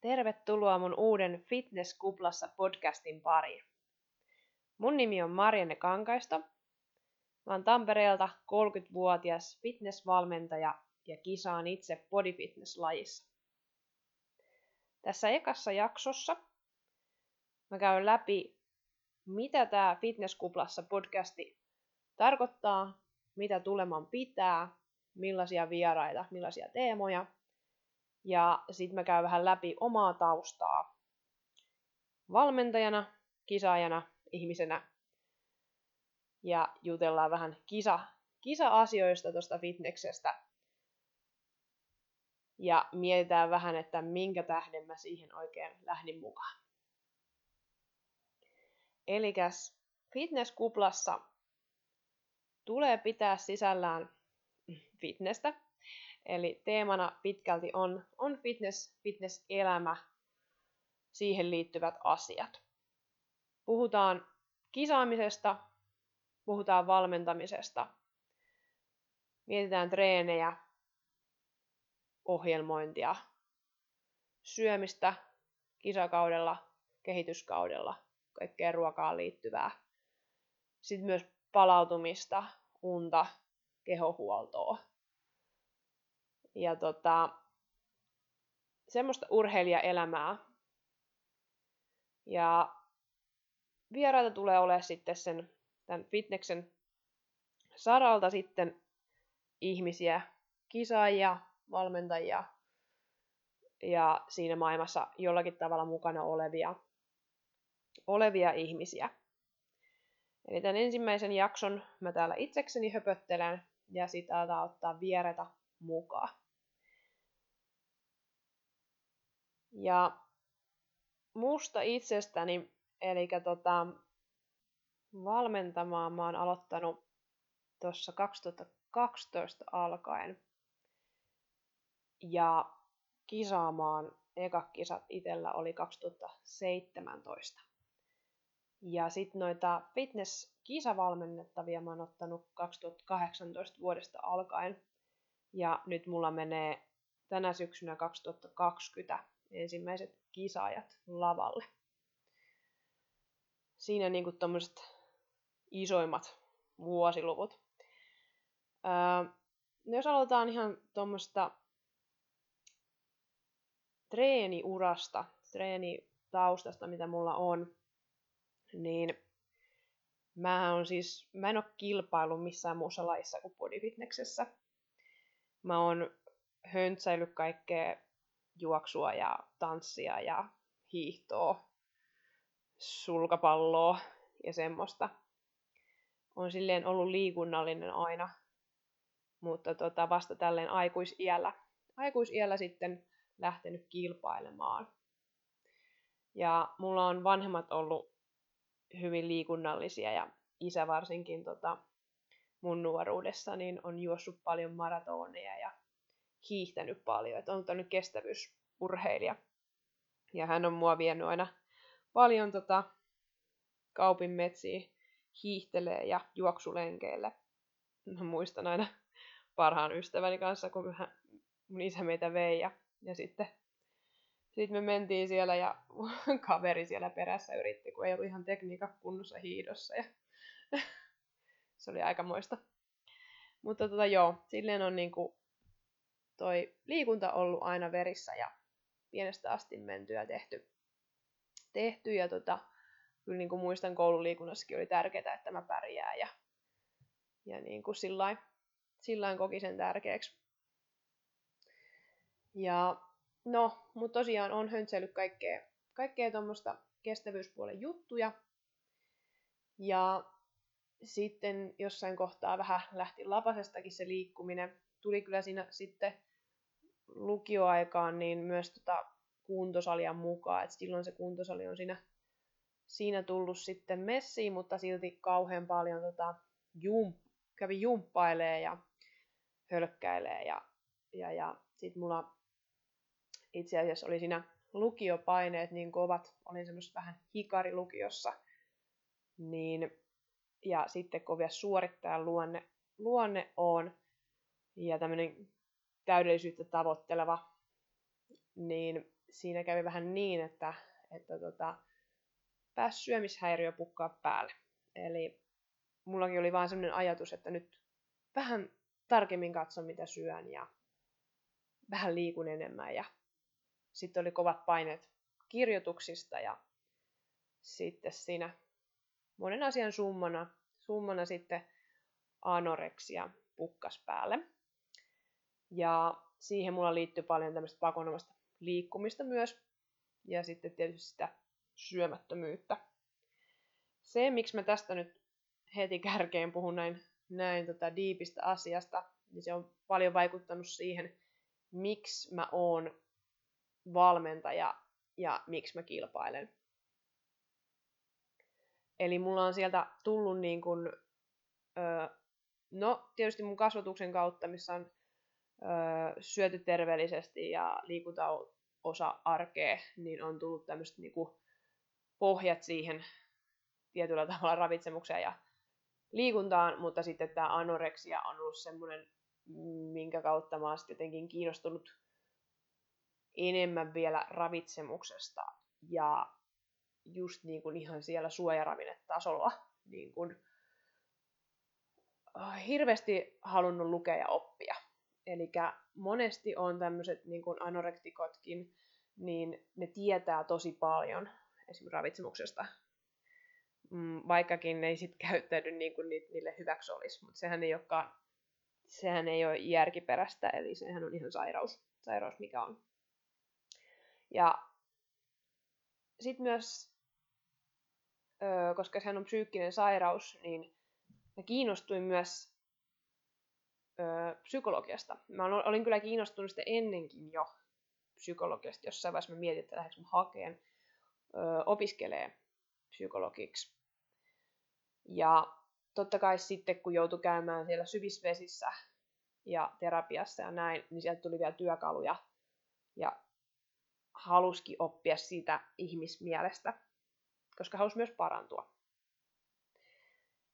Tervetuloa mun uuden Fitness-kuplassa podcastin pariin. Mun nimi on Marianne Kankaisto. Mä oon Tampereelta 30-vuotias fitnessvalmentaja ja kisaan itse bodyfitness-lajissa. Tässä ekassa jaksossa mä käyn läpi, mitä tämä Fitnesskuplassa podcasti tarkoittaa, mitä tuleman pitää, millaisia vieraita, millaisia teemoja – ja sitten mä käyn vähän läpi omaa taustaa valmentajana, kisaajana, ihmisenä. Ja jutellaan vähän kisa, kisa-asioista tuosta fitneksestä. Ja mietitään vähän, että minkä tähden mä siihen oikein lähdin mukaan. Elikäs fitnesskuplassa tulee pitää sisällään fitnessä, Eli teemana pitkälti on, on fitness, fitness-elämä, siihen liittyvät asiat. Puhutaan kisaamisesta, puhutaan valmentamisesta, mietitään treenejä, ohjelmointia, syömistä kisakaudella, kehityskaudella, kaikkea ruokaan liittyvää. Sitten myös palautumista, unta, kehohuoltoa ja tota, semmoista urheilijaelämää. Ja vieraita tulee olemaan sitten sen tämän fitneksen saralta sitten ihmisiä, kisaajia, valmentajia ja siinä maailmassa jollakin tavalla mukana olevia, olevia ihmisiä. Eli tämän ensimmäisen jakson mä täällä itsekseni höpöttelen ja sitä ottaa vieraita mukaan. Ja musta itsestäni, eli tota, valmentamaan mä oon aloittanut tuossa 2012 alkaen. Ja kisaamaan eka kisat itsellä oli 2017. Ja sitten noita fitness-kisavalmennettavia mä oon ottanut 2018 vuodesta alkaen. Ja nyt mulla menee tänä syksynä 2020 ensimmäiset kisaajat lavalle. Siinä niin tuommoiset isoimmat vuosiluvut. Öö, no jos aloitetaan ihan tuommoista treeniurasta, treenitaustasta, mitä mulla on, niin mä on siis, mä en ole kilpailu missään muussa laissa kuin bodyfitnessessä. Mä oon höntsäillyt kaikkea juoksua ja tanssia ja hiihtoa, sulkapalloa ja semmoista. On silleen ollut liikunnallinen aina, mutta tota, vasta tälleen aikuisiällä, aikuisiällä sitten lähtenyt kilpailemaan. Ja mulla on vanhemmat ollut hyvin liikunnallisia ja isä varsinkin tota, mun nuoruudessa niin on juossut paljon maratoneja ja hiihtänyt paljon, että on tämmöinen kestävyysurheilija. Ja hän on mua vienyt aina paljon tota, kaupin metsiä hiihtelee ja juoksulenkeille. Mä muistan aina parhaan ystäväni kanssa, kun hän, mun isä meitä vei ja, ja sitten sitten me mentiin siellä ja kaveri siellä perässä yritti, kun ei ollut ihan tekniikka kunnossa hiidossa. Ja se oli aika moista. Mutta tota, joo, silleen on niinku toi liikunta ollut aina verissä ja pienestä asti menty ja tehty. tehty ja tota, kyllä niin kuin muistan koululiikunnassakin oli tärkeää, että mä pärjään ja, ja niin kuin sillain, sillain koki sen tärkeäksi. Ja no, mutta tosiaan on höntsellyt kaikkea, kaikkea tuommoista kestävyyspuolen juttuja. Ja sitten jossain kohtaa vähän lähti lapasestakin se liikkuminen. Tuli kyllä siinä sitten lukioaikaan niin myös tota kuntosalia mukaan. Et silloin se kuntosali on siinä, siinä tullut sitten messiin, mutta silti kauhean paljon tota, jump, kävi jumppailee ja hölkkäilee. Ja, ja, ja sitten mulla itse asiassa oli siinä lukiopaineet niin kovat, olin semmoisessa vähän hikarilukiossa, niin, ja sitten vielä suorittajan luonne, luonne on, ja tämmöinen täydellisyyttä tavoitteleva, niin siinä kävi vähän niin, että, että tota, pääsi syömishäiriö pukkaa päälle. Eli mullakin oli vaan sellainen ajatus, että nyt vähän tarkemmin katson, mitä syön ja vähän liikun enemmän. Ja sitten oli kovat paineet kirjoituksista ja sitten siinä monen asian summana, summana sitten anoreksia pukkas päälle. Ja siihen mulla liittyy paljon tämmöistä pakonomasta liikkumista myös. Ja sitten tietysti sitä syömättömyyttä. Se, miksi mä tästä nyt heti kärkeen puhun näin, näin tota diipistä asiasta, niin se on paljon vaikuttanut siihen, miksi mä oon valmentaja ja miksi mä kilpailen. Eli mulla on sieltä tullut niin kuin, öö, no tietysti mun kasvatuksen kautta, missä on syöty terveellisesti ja liikunta osa arkea, niin on tullut tämmöiset niin pohjat siihen tietyllä tavalla ravitsemukseen ja liikuntaan, mutta sitten tämä anoreksia on ollut semmoinen, minkä kautta mä oon jotenkin kiinnostunut enemmän vielä ravitsemuksesta ja just niin kuin ihan siellä suojaravinnetasolla niin kuin, hirveästi halunnut lukea ja oppia. Eli monesti on tämmöiset niin kuin anorektikotkin, niin ne tietää tosi paljon esimerkiksi ravitsemuksesta, mm, vaikkakin ne ei sit käyttäydy niin kuin niille hyväksi olisi, mutta sehän ei olekaan, sehän ei ole järkiperäistä, eli sehän on ihan sairaus, sairaus mikä on. Ja sitten myös, koska sehän on psyykkinen sairaus, niin mä kiinnostuin myös psykologiasta. Mä olin kyllä kiinnostunut sitä ennenkin jo psykologiasta. Jossain vaiheessa mä mietin, että lähdekö mä hakeen opiskelee psykologiksi. Ja totta kai sitten, kun joutui käymään siellä syvisvesissä ja terapiassa ja näin, niin sieltä tuli vielä työkaluja. Ja haluski oppia siitä ihmismielestä, koska halusi myös parantua.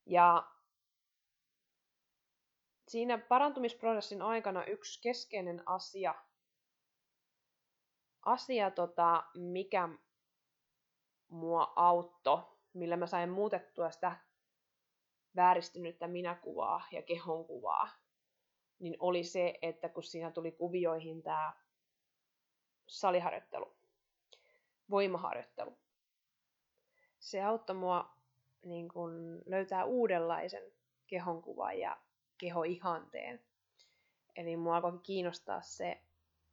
Ja siinä parantumisprosessin aikana yksi keskeinen asia, asia tota, mikä mua auttoi, millä mä sain muutettua sitä vääristynyttä minäkuvaa ja kehonkuvaa, niin oli se, että kun siinä tuli kuvioihin tämä saliharjoittelu, voimaharjoittelu. Se auttoi mua niin kun, löytää uudenlaisen kehonkuvan ja kehoihanteen. Eli mua alkoi kiinnostaa se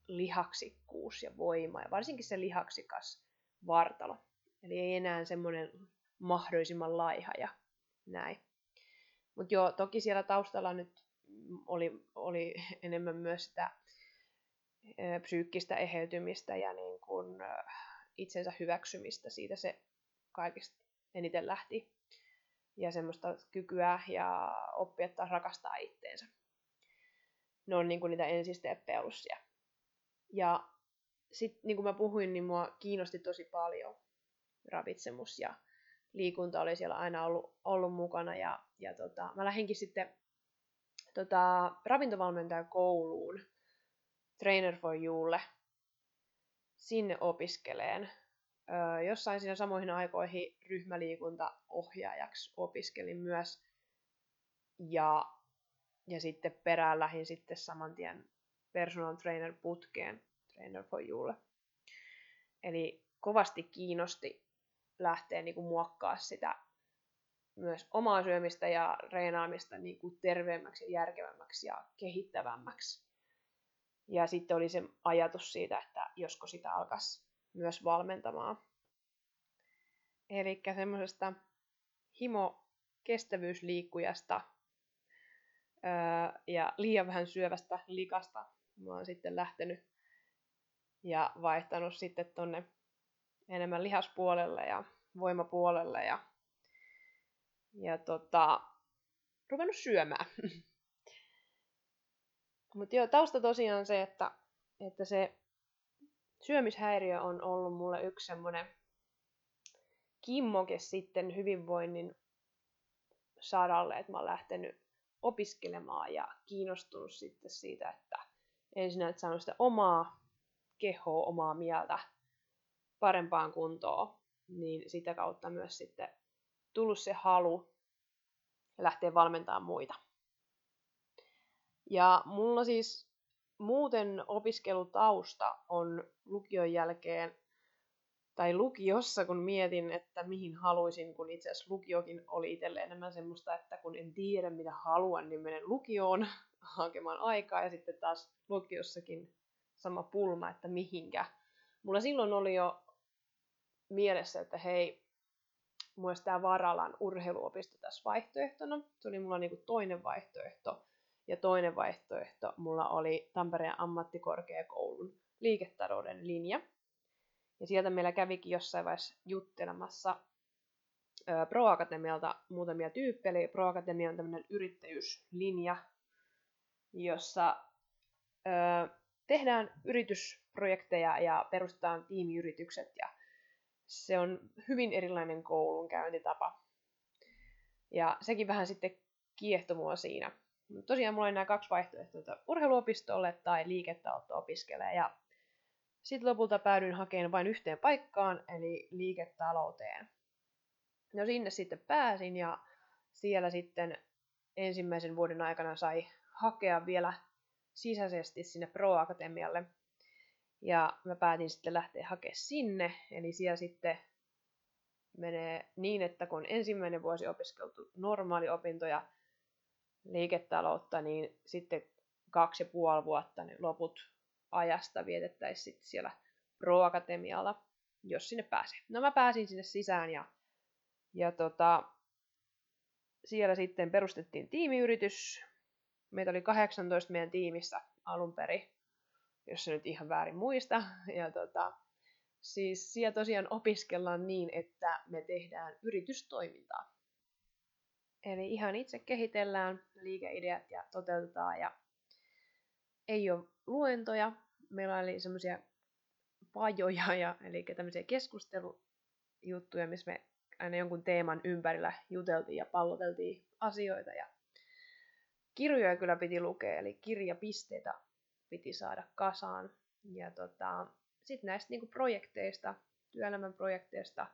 lihaksikkuus ja voima, ja varsinkin se lihaksikas vartalo. Eli ei enää semmoinen mahdollisimman laiha ja näin. Mutta joo, toki siellä taustalla nyt oli, oli enemmän myös sitä psyykkistä eheytymistä ja niin kuin itsensä hyväksymistä. Siitä se kaikista eniten lähti. Ja semmoista kykyä ja oppia taas rakastaa itteensä. Ne on niin kuin niitä ensisteppejä ollut siellä. Ja sitten niin kuin mä puhuin, niin mua kiinnosti tosi paljon ravitsemus ja liikunta oli siellä aina ollut, ollut mukana. Ja, ja tota, mä lähdinkin sitten tota, ravintovalmentajan kouluun Trainer for Youlle sinne opiskeleen. Jossain siinä samoihin aikoihin ryhmäliikuntaohjaajaksi opiskelin myös. Ja, ja sitten perään lähin sitten saman tien personal trainer putkeen Trainer for Youlle. Eli kovasti kiinnosti lähteä niin kuin muokkaa sitä myös omaa syömistä ja reenaamista niin kuin terveemmäksi, järkevämmäksi ja kehittävämmäksi. Ja sitten oli se ajatus siitä, että josko sitä alkaisi myös valmentamaan. Eli semmoisesta himo kestävyysliikkujasta ja liian vähän syövästä likasta mä oon sitten lähtenyt ja vaihtanut sitten tonne enemmän lihaspuolelle ja voimapuolelle ja, ja tota, ruvennut syömään. Mutta joo, tausta tosiaan se, että, että se syömishäiriö on ollut mulle yksi semmoinen kimmoke sitten hyvinvoinnin saralle, että mä oon lähtenyt opiskelemaan ja kiinnostunut sitten siitä, että ensin että saanut sitä omaa kehoa, omaa mieltä parempaan kuntoon, niin sitä kautta myös sitten tullut se halu lähteä valmentamaan muita. Ja mulla siis muuten opiskelutausta on lukion jälkeen, tai lukiossa, kun mietin, että mihin haluaisin, kun itse asiassa lukiokin oli itselle enemmän semmoista, että kun en tiedä mitä haluan, niin menen lukioon hakemaan aikaa, ja sitten taas lukiossakin sama pulma, että mihinkä. Mulla silloin oli jo mielessä, että hei, mulla tämä Varalan urheiluopisto tässä vaihtoehtona. Oli mulla niinku toinen vaihtoehto. Ja toinen vaihtoehto mulla oli Tampereen ammattikorkeakoulun liiketalouden linja. Ja sieltä meillä kävikin jossain vaiheessa juttelemassa Pro Akatemialta muutamia tyyppejä. Eli Pro Akatemia on tämmöinen yrittäjyyslinja, jossa ö, tehdään yritysprojekteja ja perustetaan tiimiyritykset ja se on hyvin erilainen koulunkäyntitapa. Ja sekin vähän sitten kiehtoi mua siinä. Tosiaan mulla oli nämä kaksi vaihtoehtoa, urheiluopistolle tai liiketaloutta opiskelee. Ja sitten lopulta päädyin hakemaan vain yhteen paikkaan, eli liiketalouteen. No sinne sitten pääsin ja siellä sitten ensimmäisen vuoden aikana sai hakea vielä sisäisesti sinne Pro-akatemialle ja mä päätin sitten lähteä hakemaan sinne, eli siellä sitten menee niin, että kun ensimmäinen vuosi opiskeltu normaaliopintoja liiketaloutta, niin sitten kaksi ja puoli vuotta niin loput ajasta vietettäisiin sitten siellä Pro-akatemialla, jos sinne pääsee. No mä pääsin sinne sisään ja, ja tota, siellä sitten perustettiin tiimiyritys. Meitä oli 18 meidän tiimissä alun perin jos se nyt ihan väärin muista. Ja tota, siis siellä tosiaan opiskellaan niin, että me tehdään yritystoimintaa. Eli ihan itse kehitellään liikeideat ja toteutetaan ja ei ole luentoja. Meillä oli semmoisia pajoja, ja, eli tämmöisiä keskustelujuttuja, missä me aina jonkun teeman ympärillä juteltiin ja palloteltiin asioita. Ja kirjoja kyllä piti lukea, eli kirjapisteitä piti saada kasaan. Ja tota, sitten näistä niinku projekteista, työelämän projekteista,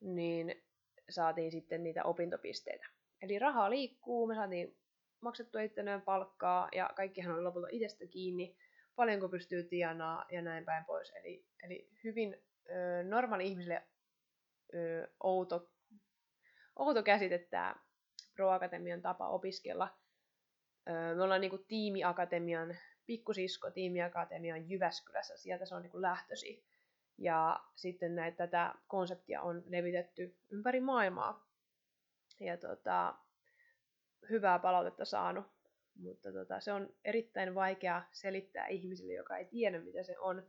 niin saatiin sitten niitä opintopisteitä. Eli rahaa liikkuu, me saatiin maksettua itselleen palkkaa ja kaikkihan oli lopulta itsestä kiinni, paljonko pystyy tienaa ja näin päin pois. Eli, eli hyvin ö, normaali ihmisille ö, outo, outo käsite tämä Pro Akatemian tapa opiskella. Ö, me ollaan niinku tiimiakatemian pikkusisko tiimiakatemian Jyväskylässä, sieltä se on niin lähtösi. Ja sitten näitä, tätä konseptia on levitetty ympäri maailmaa. Ja tota, hyvää palautetta saanut. Mutta tota, se on erittäin vaikea selittää ihmisille, joka ei tiedä, mitä se on,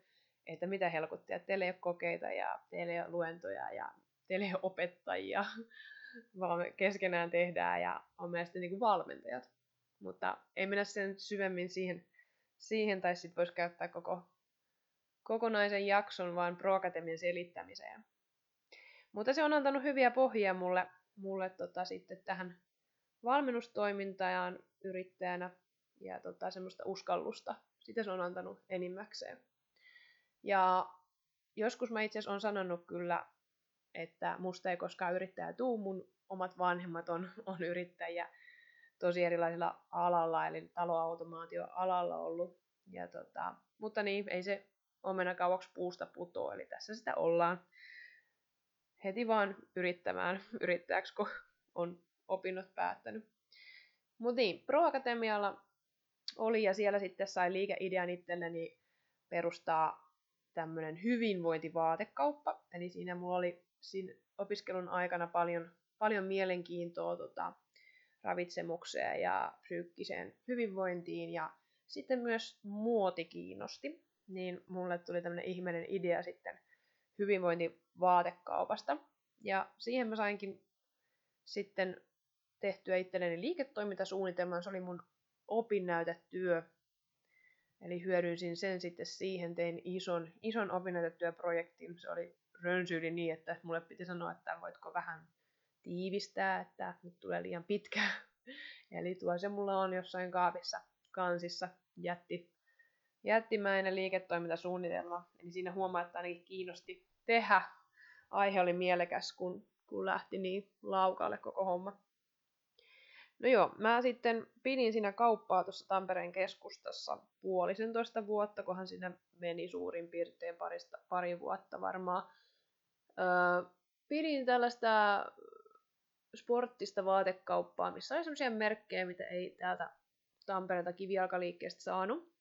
että mitä helkuttia. Teillä ei ole kokeita ja teillä ei ole luentoja ja teillä ei ole opettajia, vaan me keskenään tehdään ja on meistä niin kuin valmentajat. Mutta ei mennä sen syvemmin siihen siihen, tai sitten voisi käyttää koko kokonaisen jakson vaan Pro Academian selittämiseen. Mutta se on antanut hyviä pohjia mulle, mulle tota, sitten tähän valmennustoimintaan yrittäjänä ja tota, semmoista uskallusta. Sitä se on antanut enimmäkseen. Ja joskus mä itse asiassa on sanonut kyllä, että musta ei koskaan yrittäjä tuu, mun omat vanhemmat on, on yrittäjiä tosi erilaisilla alalla, eli taloautomaatioalalla ollut. Ja tota, mutta niin, ei se omena kauaksi puusta putoa, eli tässä sitä ollaan heti vaan yrittämään yrittäjäksi, kun on opinnot päättänyt. Mutta niin, Pro Akatemialla oli ja siellä sitten sai liikeidean itselleni perustaa tämmöinen hyvinvointivaatekauppa. Eli siinä mulla oli siinä opiskelun aikana paljon, paljon mielenkiintoa tota, ravitsemukseen ja psyykkiseen hyvinvointiin ja sitten myös muoti kiinnosti, niin mulle tuli tämmöinen ihmeinen idea sitten hyvinvointivaatekaupasta. Ja siihen mä sainkin sitten tehtyä itselleni liiketoimintasuunnitelman, se oli mun opinnäytetyö. Eli hyödynsin sen sitten siihen, tein ison, ison opinnäytetyöprojektin. Se oli rönsyyli niin, että mulle piti sanoa, että voitko vähän tiivistää, että nyt tulee liian pitkä. Eli tuo se mulla on jossain kaapissa kansissa jätti, jättimäinen liiketoimintasuunnitelma. Eli siinä huomaa, että ainakin kiinnosti tehdä. Aihe oli mielekäs, kun, kun lähti niin laukalle koko homma. No joo, mä sitten pidin siinä kauppaa tuossa Tampereen keskustassa puolisentoista vuotta, kunhan siinä meni suurin piirtein parista, pari vuotta varmaan. Öö, pidin tällaista sporttista vaatekauppaa, missä oli sellaisia merkkejä, mitä ei täältä Tampereelta kivijalkaliikkeestä saanut.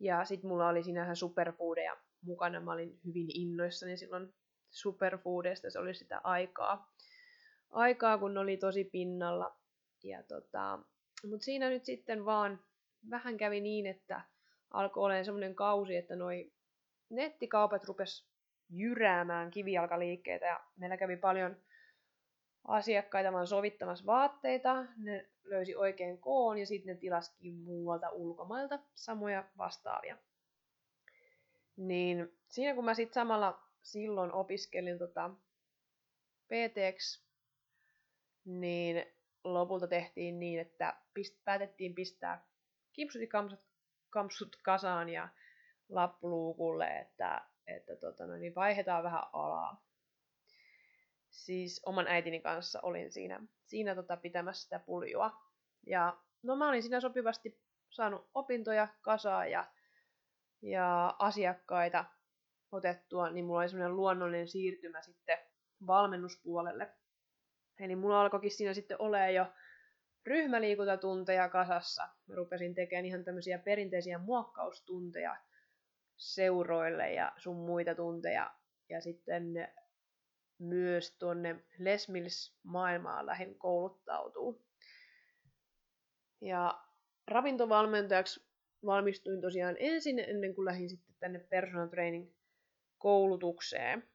Ja sitten mulla oli siinä ihan superfoodeja mukana. Mä olin hyvin innoissani silloin superfoodeista, se oli sitä aikaa. Aikaa, kun oli tosi pinnalla. Ja tota, mutta siinä nyt sitten vaan vähän kävi niin, että alkoi olemaan semmoinen kausi, että noi nettikaupat rupes jyräämään kivijalkaliikkeitä ja meillä kävi paljon asiakkaita vaan sovittamassa vaatteita, ne löysi oikein koon ja sitten ne tilaskin muualta ulkomailta samoja vastaavia. Niin siinä kun mä sitten samalla silloin opiskelin tota PTX, niin lopulta tehtiin niin, että pist, päätettiin pistää kimpsut ja kampsut, kampsut kasaan ja lappuluukulle, että, että tota, no, niin vaihdetaan vähän alaa. Siis oman äitini kanssa olin siinä, siinä tota, pitämässä sitä puljua. Ja no mä olin siinä sopivasti saanut opintoja kasaan ja, ja asiakkaita otettua, niin mulla oli semmoinen luonnollinen siirtymä sitten valmennuspuolelle. Eli mulla alkoikin siinä sitten olemaan jo ryhmäliikuntatunteja kasassa. Mä rupesin tekemään ihan tämmöisiä perinteisiä muokkaustunteja seuroille ja sun muita tunteja. Ja sitten myös tuonne Les Mills-maailmaan lähin kouluttautuu. Ja ravintovalmentajaksi valmistuin tosiaan ensin ennen kuin lähdin sitten tänne personal training koulutukseen.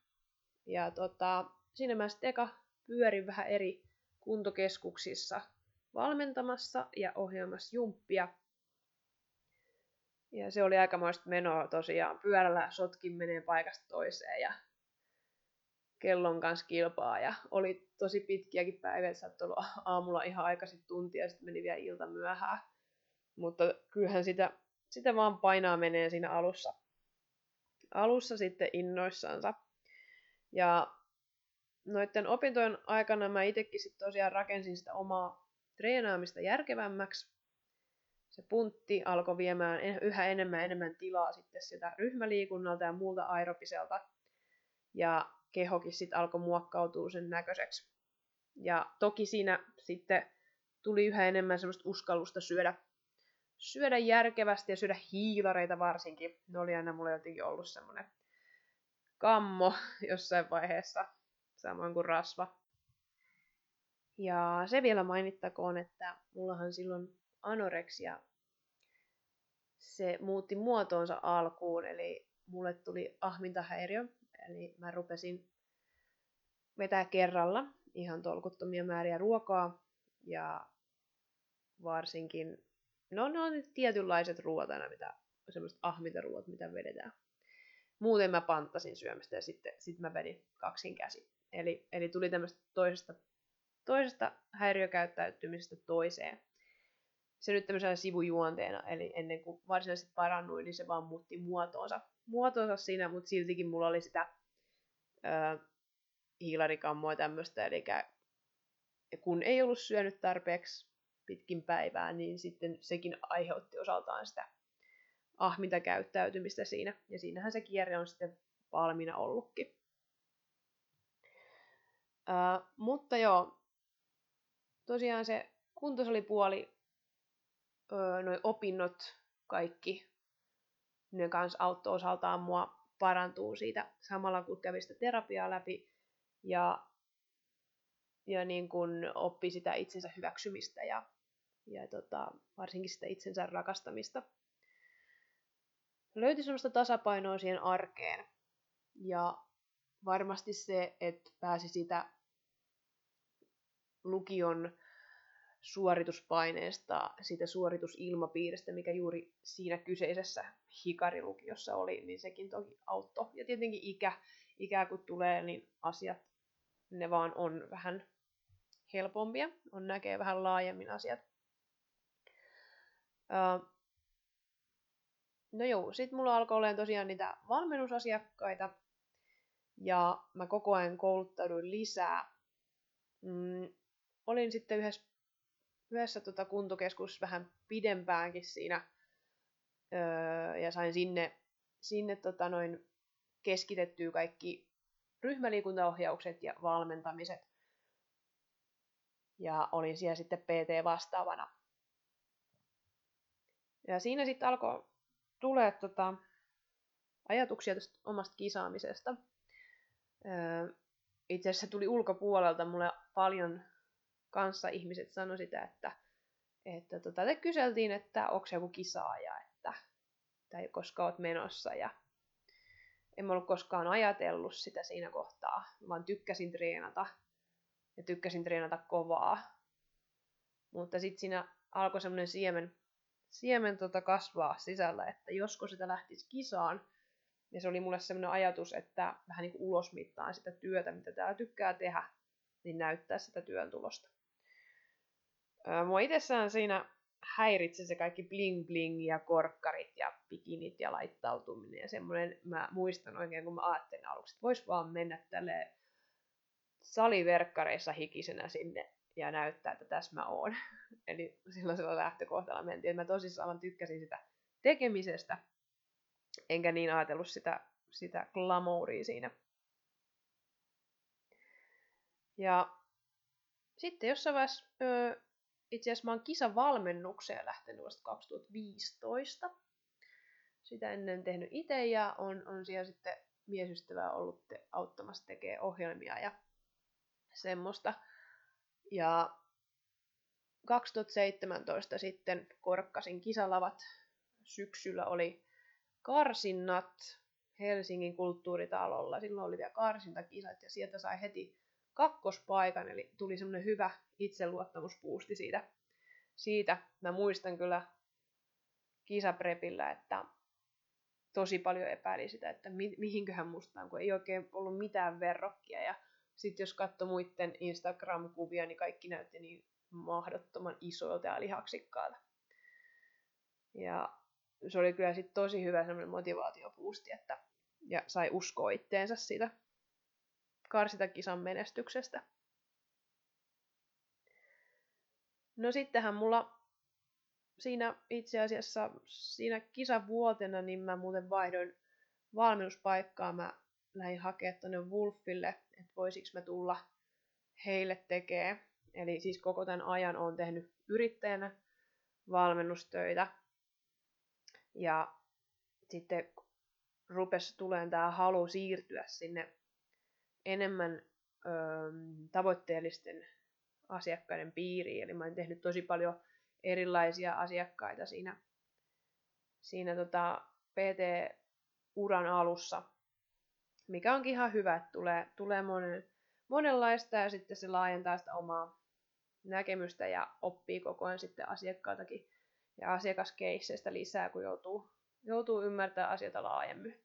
Ja tota, siinä mä sitten eka pyörin vähän eri kuntokeskuksissa valmentamassa ja ohjaamassa jumppia. Ja se oli aikamoista menoa tosiaan. Pyörällä sotkin menee paikasta toiseen ja kellon kanssa kilpaa. Ja oli tosi pitkiäkin päiviä, saattoi olla aamulla ihan aikaisin tuntia ja sitten meni vielä ilta myöhään. Mutta kyllähän sitä, sitä vaan painaa menee siinä alussa. Alussa sitten innoissansa. Ja noiden opintojen aikana mä itsekin sitten tosiaan rakensin sitä omaa treenaamista järkevämmäksi. Se puntti alkoi viemään yhä enemmän enemmän tilaa sitten sitä ryhmäliikunnalta ja muulta aerobiselta. Ja kehokin sitten alkoi muokkautua sen näköiseksi. Ja toki siinä sitten tuli yhä enemmän semmoista uskallusta syödä, syödä järkevästi ja syödä hiilareita varsinkin. Ne oli aina mulle jotenkin ollut semmoinen kammo jossain vaiheessa samoin kuin rasva. Ja se vielä mainittakoon, että mullahan silloin anoreksia se muutti muotoonsa alkuun, eli mulle tuli ahmintahäiriö, eli mä rupesin vetää kerralla ihan tolkuttomia määriä ruokaa, ja varsinkin, no ne on tietynlaiset ruoat aina, mitä, semmoiset ahmintaruot, mitä vedetään. Muuten mä panttasin syömistä ja sitten sit mä vedin kaksin käsi. Eli, eli tuli tämmöistä toisesta, toisesta häiriökäyttäytymisestä toiseen. Se nyt tämmöisenä sivujuonteena, eli ennen kuin varsinaisesti parannuin, niin se vaan muutti muotoonsa, muotoonsa siinä, mutta siltikin mulla oli sitä ö, hiilarikammoa tämmöistä, eli kun ei ollut syönyt tarpeeksi pitkin päivää, niin sitten sekin aiheutti osaltaan sitä ahmintakäyttäytymistä siinä. Ja siinähän se kierre on sitten valmiina ollutkin. Uh, mutta joo, tosiaan se kuntosalipuoli, uh, noi opinnot kaikki, ne kanssa auttoi osaltaan mua parantuu siitä samalla kun kävi sitä terapiaa läpi ja, ja niin kun oppi sitä itsensä hyväksymistä ja, ja tota, varsinkin sitä itsensä rakastamista. Löytyi semmoista tasapainoa siihen arkeen ja varmasti se, että pääsi sitä lukion suorituspaineesta, siitä suoritusilmapiiristä, mikä juuri siinä kyseisessä hikarilukiossa oli, niin sekin toki auttoi. Ja tietenkin ikä, ikä kun tulee, niin asiat, ne vaan on vähän helpompia, on näkee vähän laajemmin asiat. no joo, sit mulla alkoi olemaan tosiaan niitä valmennusasiakkaita. Ja mä koko ajan kouluttauduin lisää. Mm, olin sitten yhdessä, yhdessä tota kuntokeskus vähän pidempäänkin siinä. Öö, ja sain sinne, sinne tota noin keskitettyä kaikki ryhmäliikuntaohjaukset ja valmentamiset. Ja olin siellä sitten PT vastaavana. Ja siinä sitten alkoi tulee tota, ajatuksia tästä omasta kisaamisesta. Öö, itse asiassa tuli ulkopuolelta mulle paljon kanssa ihmiset sanoi sitä, että, että tota, te kyseltiin, että onko se joku kisaaja, että, tai koska oot menossa. Ja en mä ollut koskaan ajatellut sitä siinä kohtaa, vaan tykkäsin treenata ja tykkäsin treenata kovaa. Mutta sitten siinä alkoi semmoinen siemen siemen tota kasvaa sisällä, että josko sitä lähtisi kisaan. Ja se oli mulle sellainen ajatus, että vähän niin kuin ulosmittaan sitä työtä, mitä täällä tykkää tehdä, niin näyttää sitä työn tulosta. Mua itsessään siinä häiritsi se kaikki bling bling ja korkkarit ja pikinit ja laittautuminen ja semmoinen, mä muistan oikein kun mä ajattelin aluksi, että vois vaan mennä tälle saliverkkareissa hikisenä sinne ja näyttää, että tässä mä oon. Eli silloisella lähtökohtalla mentiin, että mä tosissaan tykkäsin sitä tekemisestä, enkä niin ajatellut sitä, sitä glamouria siinä. Ja sitten jossain vaiheessa, itse asiassa mä oon kisavalmennukseen lähtenyt vasta 2015. Sitä ennen tehnyt itse ja on, on siellä sitten miesystävää ollut auttamassa tekee ohjelmia ja semmoista. Ja 2017 sitten korkkasin kisalavat. Syksyllä oli karsinnat Helsingin kulttuuritalolla. Silloin oli vielä karsintakisat ja sieltä sai heti kakkospaikan, eli tuli semmoinen hyvä itseluottamuspuusti siitä. siitä. Mä muistan kyllä kisaprepillä, että tosi paljon epäili sitä, että mi- mihinköhän mustaan, kun ei oikein ollut mitään verrokkia. Ja sitten jos katsoi muiden Instagram-kuvia, niin kaikki näytti niin mahdottoman isoilta ja lihaksikkaalta. Ja se oli kyllä sitten tosi hyvä semmoinen motivaatiopuusti, että ja sai uskoa itteensä siitä karsitakisan menestyksestä. No sittenhän mulla siinä itse asiassa siinä kisavuotena, niin mä muuten vaihdoin valmennuspaikkaa. Mä lähdin hakemaan tuonne Wolfille, että voisiko mä tulla heille tekee. Eli siis koko tämän ajan olen tehnyt yrittäjänä valmennustöitä. Ja sitten rupesi tulemaan tämä halu siirtyä sinne enemmän ö, tavoitteellisten asiakkaiden piiriin. Eli mä olen tehnyt tosi paljon erilaisia asiakkaita siinä, siinä tota PT-uran alussa mikä onkin ihan hyvä, että tulee, tulee monen, monenlaista ja sitten se laajentaa sitä omaa näkemystä ja oppii koko ajan sitten asiakkaaltakin ja asiakaskeisseistä lisää, kun joutuu, joutuu ymmärtämään asioita laajemmin.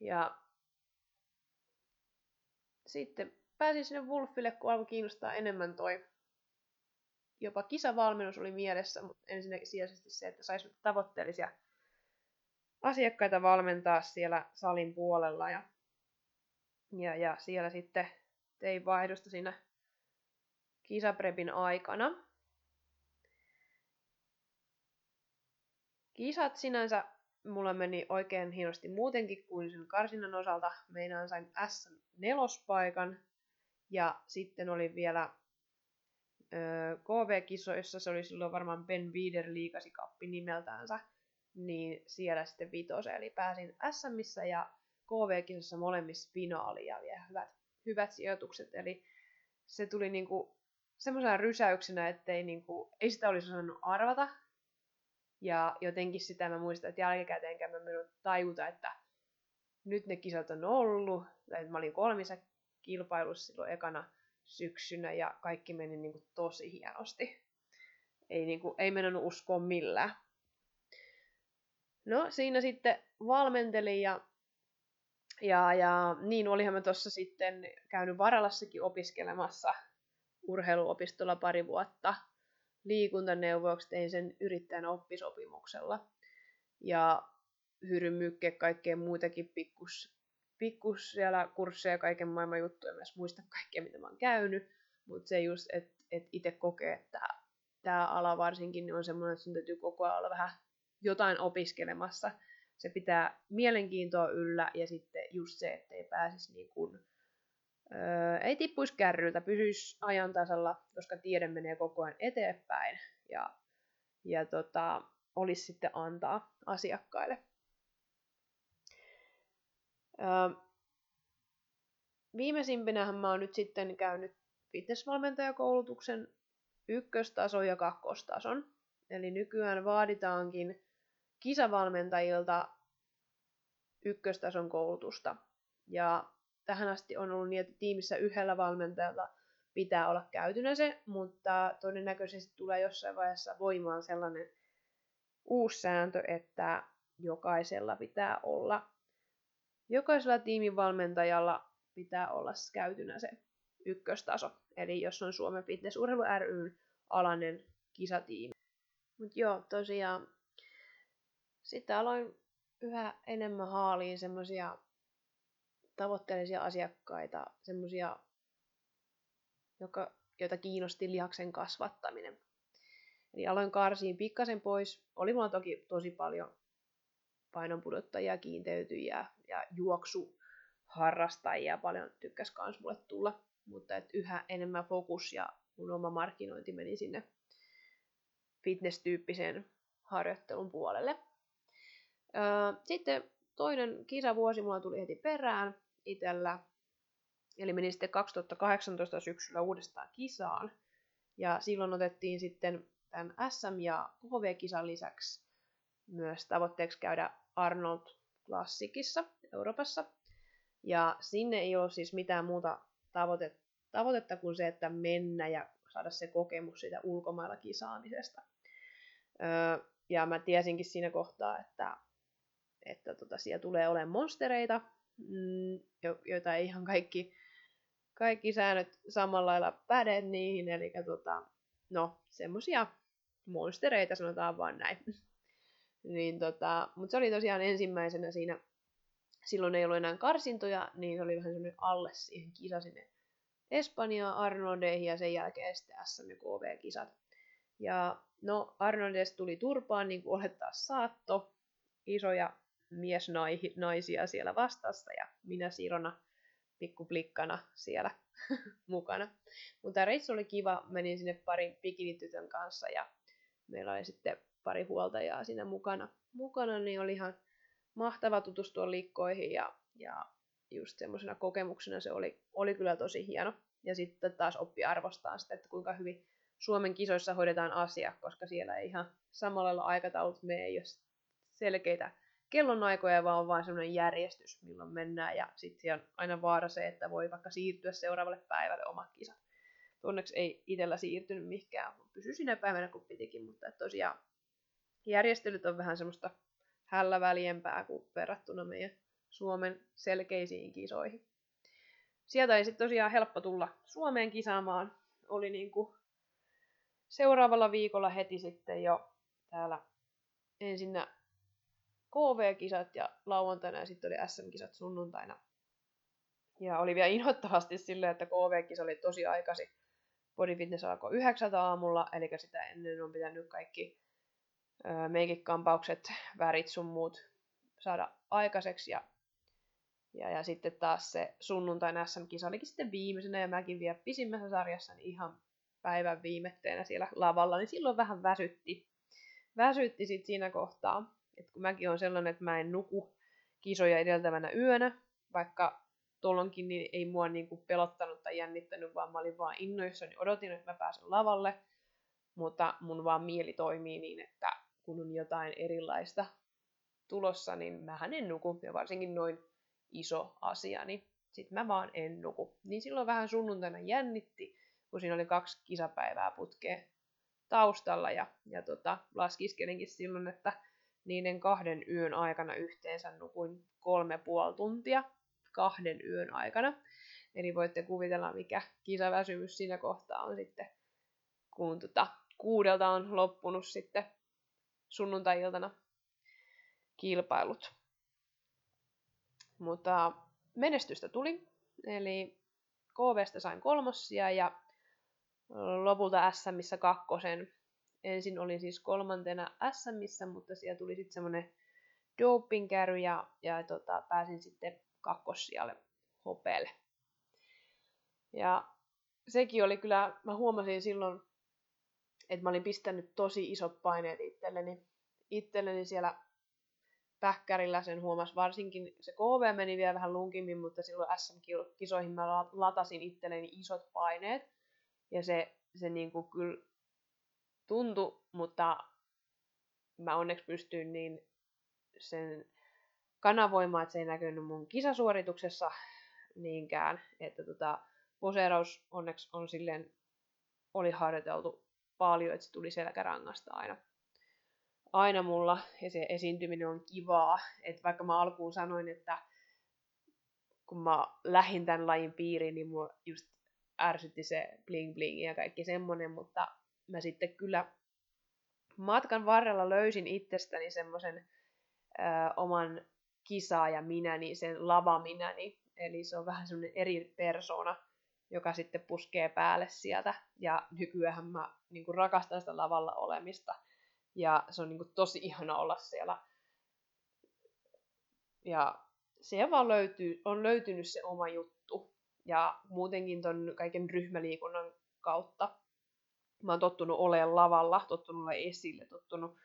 Ja sitten pääsin sinne Wolfille, kun alkoi kiinnostaa enemmän toi jopa kisavalmennus oli mielessä, mutta ensisijaisesti se, että saisi tavoitteellisia asiakkaita valmentaa siellä salin puolella ja, ja, ja siellä sitten tein vaihdosta siinä kisaprepin aikana. Kisat sinänsä mulla meni oikein hienosti muutenkin kuin sen karsinnan osalta. Meinaan sain S4-paikan ja sitten oli vielä KV-kisoissa, se oli silloin varmaan Ben Bieder liikasikappi nimeltäänsä, niin siellä sitten vitosen. Eli pääsin SMissä ja KV-kisossa molemmissa finaaliin ja vielä hyvät, hyvät sijoitukset. Eli se tuli niinku semmoisena rysäyksenä, että niinku, ei sitä olisi osannut arvata. Ja jotenkin sitä mä muistan, että jälkikäteenkään mä mennyt tajuta, että nyt ne kisat on ollut. Tai mä olin kolmissa kilpailussa silloin ekana syksynä ja kaikki meni niinku tosi hienosti. Ei, niinku, ei mennyt uskoa millään. No siinä sitten valmentelin ja, ja, ja niin olihan mä tuossa sitten käynyt Varalassakin opiskelemassa urheiluopistolla pari vuotta. liikuntaneuvoksi, tein sen yrittäjän oppisopimuksella. Ja Hyry Mykke kaikkea muitakin pikkus, pikkus siellä kursseja, kaiken maailman juttuja, myös muista kaikkea, mitä mä oon käynyt. Mutta se just, että et itse kokee, että tämä ala varsinkin niin on semmoinen, että sun täytyy koko ajan olla vähän jotain opiskelemassa. Se pitää mielenkiintoa yllä ja sitten just se, että ei pääsisi niin kuin, öö, ei tippuisi kärryltä, pysyisi ajan tasalla, koska tiede menee koko ajan eteenpäin ja, ja tota, olisi sitten antaa asiakkaille. Öö, viimeisimpinähän mä oon nyt sitten käynyt fitnessvalmentajakoulutuksen ykköstason ja kakkostason. Eli nykyään vaaditaankin kisavalmentajilta ykköstason koulutusta. Ja tähän asti on ollut niin, että tiimissä yhdellä valmentajalla pitää olla käytynä se, mutta todennäköisesti tulee jossain vaiheessa voimaan sellainen uusi sääntö, että jokaisella pitää olla, jokaisella tiimin valmentajalla pitää olla käytynä se ykköstaso. Eli jos on Suomen Fitness Urheilu ryn alainen kisatiimi. Mutta joo, tosiaan sitten aloin yhä enemmän haaliin semmoisia tavoitteellisia asiakkaita, semmoisia, joita kiinnosti lihaksen kasvattaminen. Eli aloin karsiin pikkasen pois. Oli mulla toki tosi paljon painonpudottajia, kiinteytyjiä ja juoksuharrastajia. Paljon tykkäs kans mulle tulla mutta et yhä enemmän fokus ja mun oma markkinointi meni sinne fitness-tyyppisen harjoittelun puolelle. Sitten toinen kisavuosi mulla tuli heti perään itsellä. Eli menin sitten 2018 syksyllä uudestaan kisaan. Ja silloin otettiin sitten tämän SM- ja KV-kisan lisäksi myös tavoitteeksi käydä Arnold Klassikissa Euroopassa. Ja sinne ei ole siis mitään muuta tavoite, tavoitetta kuin se, että mennä ja saada se kokemus siitä ulkomailla kisaamisesta. Ja mä tiesinkin siinä kohtaa, että, että tota, siellä tulee olemaan monstereita, mm, jo, joita ei ihan kaikki, kaikki säännöt samalla lailla päde niihin, eli tota, no, semmosia monstereita sanotaan vaan näin. niin tota, mutta se oli tosiaan ensimmäisenä siinä silloin ei ollut enää karsintoja, niin se oli vähän semmoinen alle siihen kisa sinne Espanjaan Arnoldeihin ja sen jälkeen sitten SM ja no Arnoldesta tuli turpaan, niin kuin olettaa saatto, isoja miesnaisia siellä vastassa ja minä Sirona pikkuplikkana siellä mukana. Mutta reissu oli kiva, menin sinne parin bikinitytön kanssa ja meillä oli sitten pari huoltajaa siinä mukana. Mukana niin oli ihan mahtava tutustua liikkoihin ja, ja just semmoisena kokemuksena se oli, oli kyllä tosi hieno. Ja sitten taas oppi arvostaa sitä, että kuinka hyvin Suomen kisoissa hoidetaan asia, koska siellä ei ihan samalla aikataulut mene, jos selkeitä kellonaikoja, vaan on vain semmoinen järjestys, milloin mennään. Ja sitten on aina vaara se, että voi vaikka siirtyä seuraavalle päivälle omat kisat. Onneksi ei itsellä siirtynyt mihinkään, pysy sinä päivänä kun pitikin, mutta tosiaan järjestelyt on vähän semmoista hällä väljempää kuin verrattuna meidän Suomen selkeisiin kisoihin. Sieltä ei sitten tosiaan helppo tulla Suomeen kisaamaan. Oli niin kuin seuraavalla viikolla heti sitten jo täällä ensinnä KV-kisat ja lauantaina ja sitten oli SM-kisat sunnuntaina. Ja oli vielä inhottavasti silleen, että KV-kisa oli tosi aikaisin. Body Fitness alkoi yhdeksältä aamulla, eli sitä ennen on pitänyt kaikki meikikampaukset, värit sun muut saada aikaiseksi. Ja, ja, ja sitten taas se sunnuntain SM-kisa olikin sitten viimeisenä ja mäkin vielä pisimmässä sarjassa niin ihan päivän viimetteenä siellä lavalla, niin silloin vähän väsytti. Väsytti sitten siinä kohtaa, että kun mäkin on sellainen, että mä en nuku kisoja edeltävänä yönä, vaikka tuolloinkin niin ei mua niinku pelottanut tai jännittänyt, vaan mä olin vaan innoissani, odotin, että mä pääsen lavalle, mutta mun vaan mieli toimii niin, että kun on jotain erilaista tulossa, niin mähän en nuku, ja varsinkin noin iso asia, niin sit mä vaan en nuku. Niin silloin vähän sunnuntaina jännitti, kun siinä oli kaksi kisapäivää putkea taustalla, ja, ja tota, laskiskelinkin silloin, että niiden kahden yön aikana yhteensä nukuin kolme puoli tuntia kahden yön aikana. Eli voitte kuvitella, mikä kisaväsymys siinä kohtaa on sitten, kun tota, kuudelta on loppunut sitten sunnuntai-iltana kilpailut. Mutta menestystä tuli, eli KVstä sain kolmossia ja lopulta SMissä kakkosen. Ensin olin siis kolmantena SMissä, mutta siellä tuli sitten semmoinen dopingkäry ja, ja tota, pääsin sitten kakkossijalle hopeelle. Ja sekin oli kyllä, mä huomasin silloin, että mä olin pistänyt tosi isot paineet itselleni, itselleni siellä päkkärillä sen huomas varsinkin, se KV meni vielä vähän lunkimmin, mutta silloin SM-kisoihin mä latasin itselleni isot paineet. Ja se, se niin kuin kyllä tuntui, mutta mä onneksi pystyin niin sen kanavoimaan, että se ei näkynyt mun kisasuorituksessa niinkään. Että tota, poseeraus onneksi on silleen, oli harjoiteltu paljon, että se tuli selkärangasta aina aina mulla ja se esiintyminen on kivaa. Et vaikka mä alkuun sanoin, että kun mä lähdin tämän lajin piiriin, niin mua just ärsytti se bling bling ja kaikki semmonen, mutta mä sitten kyllä matkan varrella löysin itsestäni semmoisen oman kisaa ja minäni, sen lava minäni. Eli se on vähän semmoinen eri persona, joka sitten puskee päälle sieltä. Ja nykyään mä niin rakastan sitä lavalla olemista. Ja se on niin kuin tosi ihana olla siellä. Ja se vaan löytyy, on löytynyt se oma juttu. Ja muutenkin ton kaiken ryhmäliikunnan kautta mä oon tottunut olemaan lavalla, tottunut olemaan esille, tottunut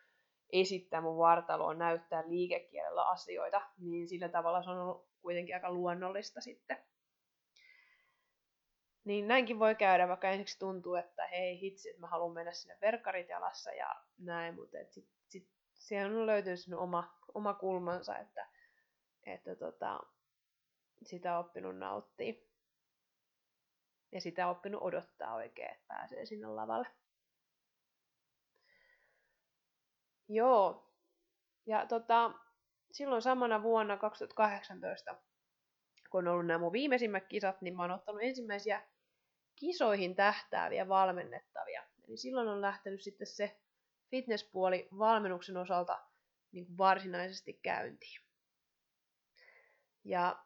esittää mun vartaloon, näyttää liikekielellä asioita, niin sillä tavalla se on ollut kuitenkin aika luonnollista sitten. Niin näinkin voi käydä, vaikka ensiksi tuntuu, että hei hitsi, että mä haluan mennä sinne verkkarit jalassa ja näin, mutta sitten sit, siellä on löytynyt sinun oma, oma kulmansa, että, että tota, sitä oppinut nauttia. Ja sitä oppinut odottaa oikein, että pääsee sinne lavalle. Joo. Ja tota, silloin samana vuonna 2018, kun on ollut nämä mun viimeisimmät kisat, niin mä oon ottanut ensimmäisiä kisoihin tähtääviä valmennettavia. Eli silloin on lähtenyt sitten se fitnesspuoli valmennuksen osalta niin kuin varsinaisesti käyntiin. Ja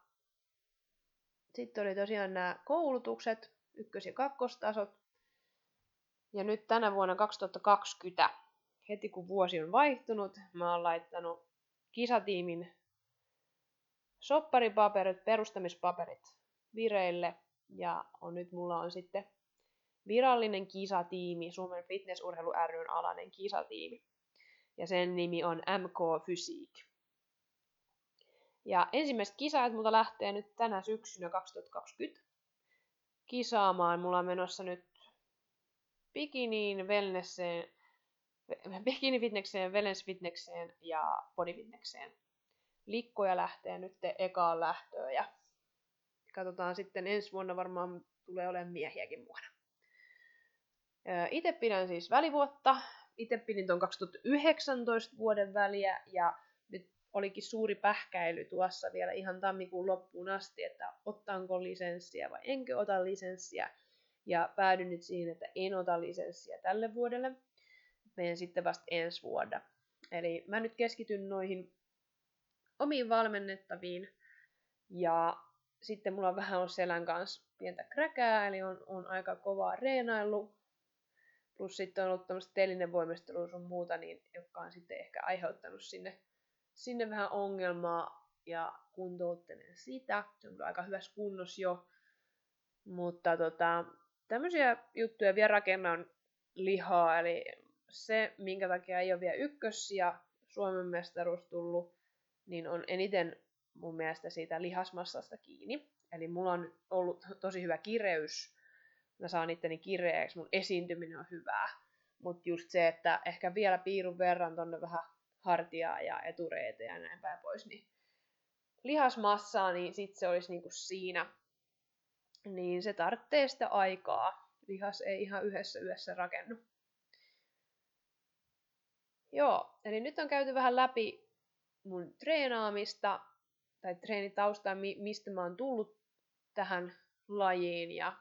sitten oli tosiaan nämä koulutukset, ykkös- ja kakkostasot. Ja nyt tänä vuonna 2020, heti kun vuosi on vaihtunut, mä oon laittanut kisatiimin sopparipaperit, perustamispaperit vireille ja on, nyt mulla on sitten virallinen kisatiimi, Suomen Fitnessurheilu ryn alainen kisatiimi. Ja sen nimi on MK Physique. Ja ensimmäiset kisat multa lähtee nyt tänä syksynä 2020 kisaamaan. Mulla on menossa nyt bikiniin, wellnesseen, bikini fitnesseen, wellness fitnesseen ja body fitnesseen. Likkoja lähtee nyt ekaan lähtöön ja katsotaan sitten ensi vuonna varmaan tulee olemaan miehiäkin mukana. Itse pidän siis välivuotta. Itse pidin tuon 2019 vuoden väliä ja olikin suuri pähkäily tuossa vielä ihan tammikuun loppuun asti, että ottaanko lisenssiä vai enkö ota lisenssiä. Ja päädyin nyt siihen, että en ota lisenssiä tälle vuodelle. Menen sitten vasta ensi vuonna. Eli mä nyt keskityn noihin omiin valmennettaviin ja sitten mulla on vähän ollut selän kanssa pientä kräkää, eli on, on aika kovaa reenailu. Plus sitten on ollut tämmöistä telinevoimistelua sun muuta, niin, jotka on sitten ehkä aiheuttanut sinne, sinne vähän ongelmaa ja kuntouttelen sitä. Se on aika hyvässä kunnossa jo. Mutta tota, tämmöisiä juttuja vielä rakennan lihaa, eli se, minkä takia ei ole vielä ykkös ja Suomen mestaruus tullut, niin on eniten mun mielestä siitä lihasmassasta kiinni. Eli mulla on ollut tosi hyvä kireys. Mä saan itteni kireeksi, mun esiintyminen on hyvää. Mutta just se, että ehkä vielä piirun verran tonne vähän hartiaa ja etureita ja näin päin pois, niin lihasmassaa, niin sit se olisi niinku siinä. Niin se tarvitsee sitä aikaa. Lihas ei ihan yhdessä yössä rakennu. Joo, eli nyt on käyty vähän läpi mun treenaamista tai treenitaustaa, mistä mä oon tullut tähän lajiin ja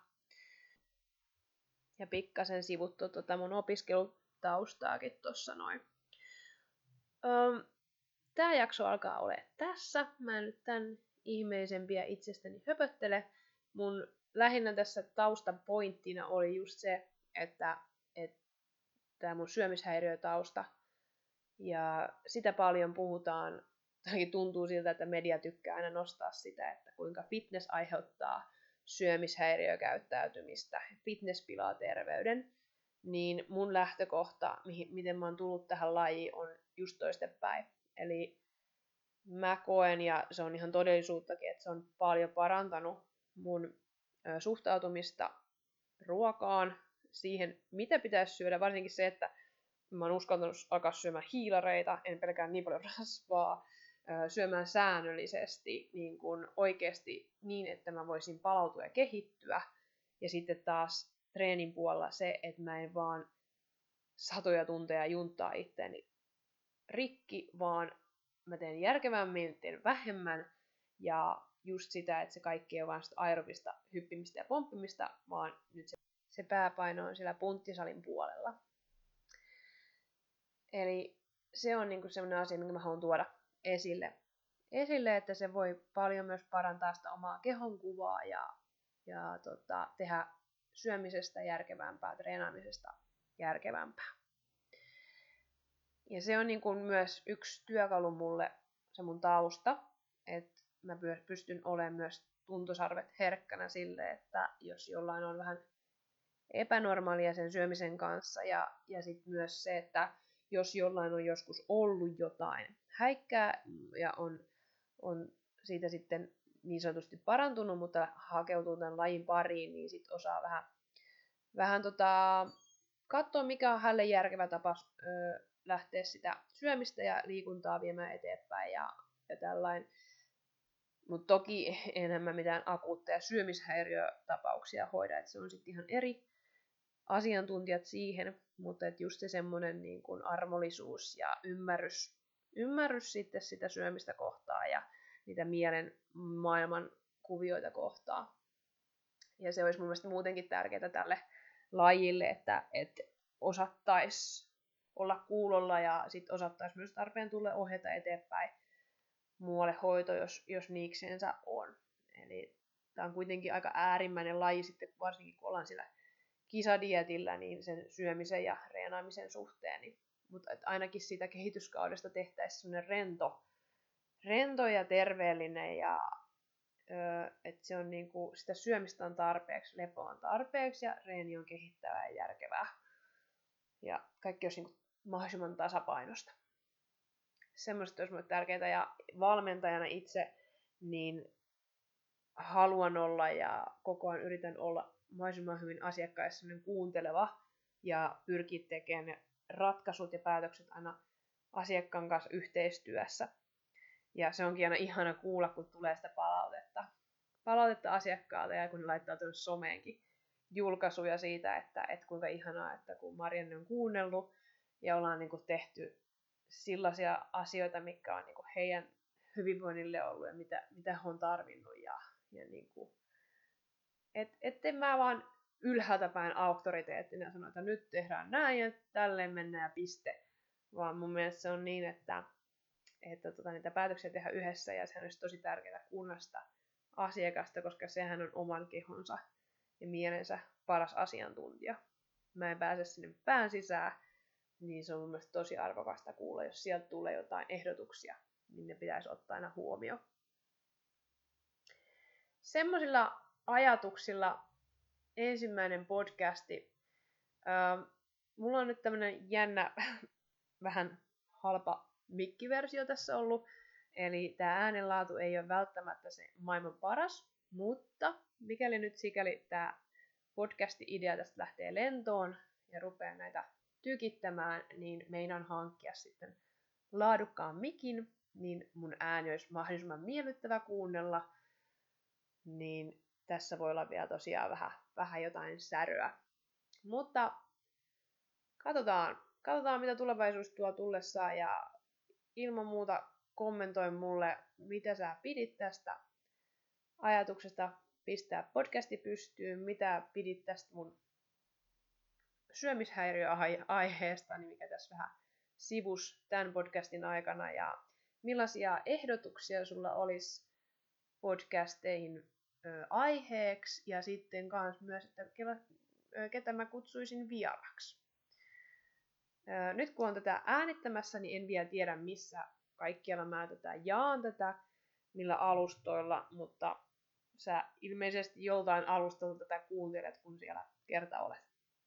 ja pikkasen sivuttu tota mun opiskelutaustaakin tuossa noin. Öm, Tämä jakso alkaa ole tässä. Mä en nyt tämän ihmeellisempiä itsestäni höpöttele. Mun lähinnä tässä taustan pointtina oli just se, että, että tämä mun syömishäiriötausta ja sitä paljon puhutaan, tai tuntuu siltä, että media tykkää aina nostaa sitä, että kuinka fitness aiheuttaa syömishäiriökäyttäytymistä, fitness pilaa terveyden, niin mun lähtökohta, miten mä oon tullut tähän lajiin, on just toistepäin. Eli mä koen, ja se on ihan todellisuuttakin, että se on paljon parantanut mun suhtautumista ruokaan, siihen, mitä pitäisi syödä, varsinkin se, että mä oon uskaltanut alkaa syömään hiilareita, en pelkää niin paljon rasvaa, syömään säännöllisesti niin kuin oikeasti niin, että mä voisin palautua ja kehittyä. Ja sitten taas treenin puolella se, että mä en vaan satoja tunteja junttaa itteeni rikki, vaan mä teen järkevämmin, teen vähemmän ja just sitä, että se kaikki ei ole vain aerobista hyppimistä ja pomppimista, vaan nyt se, se pääpaino on siellä punttisalin puolella. Eli se on niinku sellainen asia, minkä mä haluan tuoda esille, esille, että se voi paljon myös parantaa sitä omaa kehonkuvaa ja, ja tota, tehdä syömisestä järkevämpää, treenaamisesta järkevämpää. Ja se on niin kuin myös yksi työkalu mulle, se mun tausta, että mä pystyn olemaan myös tuntosarvet herkkänä sille, että jos jollain on vähän epänormaalia sen syömisen kanssa ja, ja sitten myös se, että jos jollain on joskus ollut jotain häikkää ja on, on siitä sitten niin sanotusti parantunut, mutta hakeutuu tämän lajin pariin, niin sitten osaa vähän, vähän tota, katsoa, mikä on hänelle järkevä tapa ö, lähteä sitä syömistä ja liikuntaa viemään eteenpäin ja, ja tällainen. Mutta toki enemmän mitään akuutteja syömishäiriötapauksia hoida, että se on sitten ihan eri asiantuntijat siihen, mutta et just se semmoinen niin kuin armollisuus ja ymmärrys, ymmärrys sitten sitä syömistä kohtaa ja niitä mielen maailman kuvioita kohtaa. Ja se olisi mun mielestä muutenkin tärkeää tälle lajille, että, että osattaisi olla kuulolla ja sitten osattaisi myös tarpeen tulla ohjata eteenpäin muualle hoito, jos, jos niiksensä on. Eli tämä on kuitenkin aika äärimmäinen laji sitten, varsinkin kun ollaan sillä kisadietillä niin sen syömisen ja reenaamisen suhteen. Niin, mutta ainakin siitä kehityskaudesta tehtäisiin sellainen rento, rento ja terveellinen ja että se on niinku, sitä syömistä on tarpeeksi, lepo on tarpeeksi ja reeni on kehittävää ja järkevää. Ja kaikki olisi niinku mahdollisimman tasapainosta. Semmoista olisi minulle tärkeää ja valmentajana itse niin haluan olla ja koko ajan yritän olla mahdollisimman hyvin asiakkaissa kuunteleva ja pyrkii tekemään ratkaisut ja päätökset aina asiakkaan kanssa yhteistyössä. Ja se onkin aina ihana kuulla, kun tulee sitä palautetta. Palautetta asiakkaalta ja kun ne laittaa tuonne someenkin julkaisuja siitä, että, että kuinka ihanaa, että kun Marianne on kuunnellut ja ollaan niin kuin tehty sellaisia asioita, mitkä on niin kuin heidän hyvinvoinnille ollut ja mitä, mitä he on tarvinnut. Ja, ja niin kuin, et, etten mä vaan ylhäältä päin auktoriteettina sano, että nyt tehdään näin ja tälleen mennään ja piste. Vaan mun mielestä se on niin, että, että tota, niitä päätöksiä tehdään yhdessä ja sehän olisi tosi tärkeää kunnasta asiakasta, koska sehän on oman kehonsa ja mielensä paras asiantuntija. Mä en pääse sinne pään sisään, niin se on mun mielestä tosi arvokasta kuulla, jos sieltä tulee jotain ehdotuksia, niin ne pitäisi ottaa aina huomioon. Semmoisilla ajatuksilla ensimmäinen podcasti. Öö, mulla on nyt tämmönen jännä, vähän halpa mikkiversio tässä ollut. Eli tämä äänenlaatu ei ole välttämättä se maailman paras, mutta mikäli nyt sikäli tämä podcasti-idea tästä lähtee lentoon ja rupeaa näitä tykittämään, niin meidän hankkia sitten laadukkaan mikin, niin mun ääni olisi mahdollisimman miellyttävä kuunnella, niin tässä voi olla vielä tosiaan vähän, vähän jotain säröä. Mutta katsotaan, katsotaan, mitä tulevaisuus tuo tullessaan ja ilman muuta kommentoi mulle, mitä sä pidit tästä ajatuksesta pistää podcasti pystyyn, mitä pidit tästä mun syömishäiriöaiheesta, niin mikä tässä vähän sivus tämän podcastin aikana, ja millaisia ehdotuksia sulla olisi podcasteihin aiheeksi, ja sitten myös, että ketä mä kutsuisin vieraksi. Nyt kun on tätä äänittämässä, niin en vielä tiedä missä kaikkialla mä tätä jaan tätä, millä alustoilla, mutta sä ilmeisesti joltain alustalta tätä kuuntelet, kun siellä kerta olet.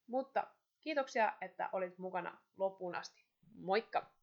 Mutta kiitoksia, että olit mukana loppuun asti. Moikka!